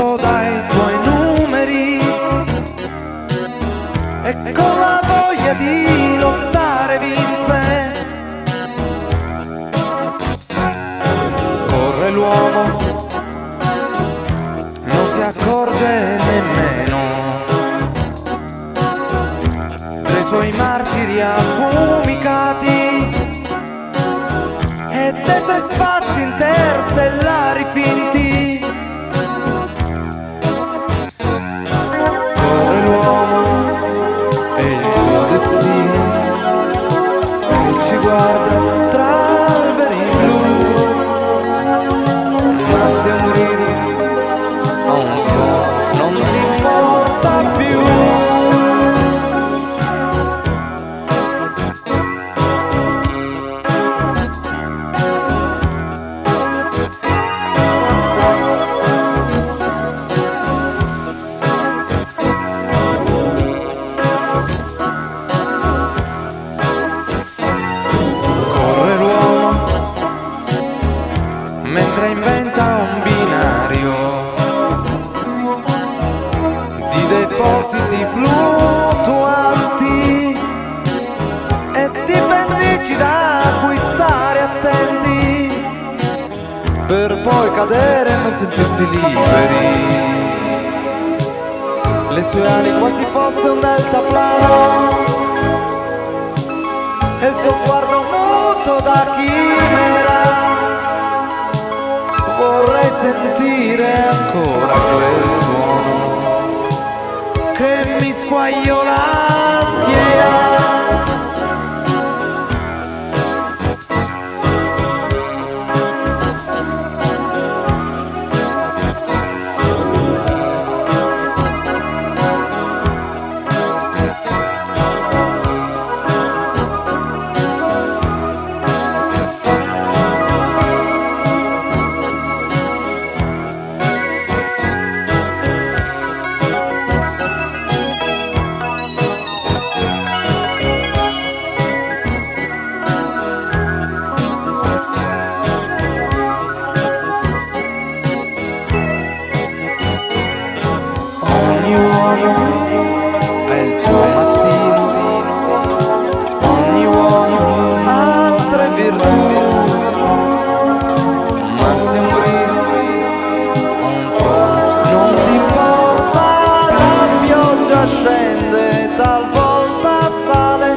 ai tuoi numeri e con la voglia di lottare vinse. Corre l'uomo, non si accorge nemmeno dei suoi martiri affumicati e dei suoi spazi interstellari finti. Mentre inventa un binario di depositi fluttuanti e di pendici da acquistare attenti per poi cadere e non sentirsi liberi. Le sue ali quasi fosse un deltaplano e il suo sguardo muto da chimera ancora quel suono che mi squaglio la schiena uomo ha il suo mattino, ogni uomo ha altre virtù, ma se un grido, un suono non ti importa, la pioggia scende, talvolta sale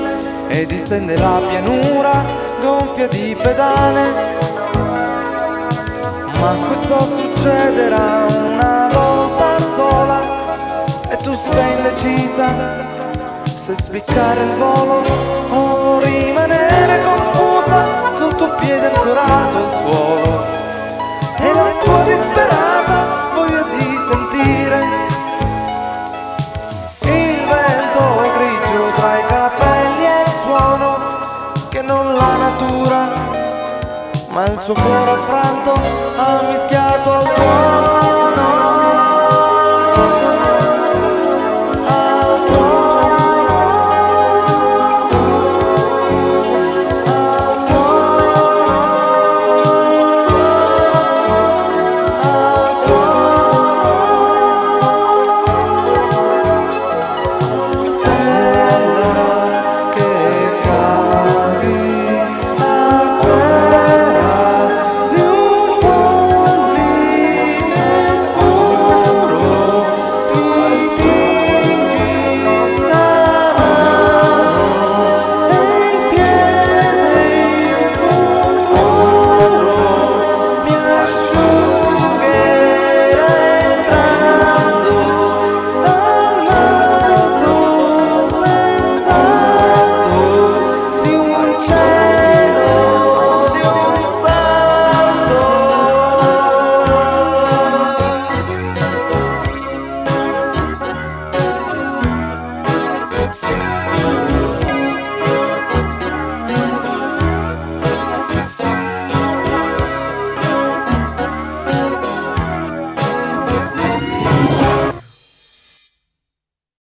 e distende la pianura gonfia di pedane. Ma questo succederà se spiccare il volo o rimanere confusa col tuo piede ancorato al suolo. E la tua disperata voglia di sentire il vento grigio tra i capelli e il suono che non la natura ma il suo cuore affranto ha mischiato al tuo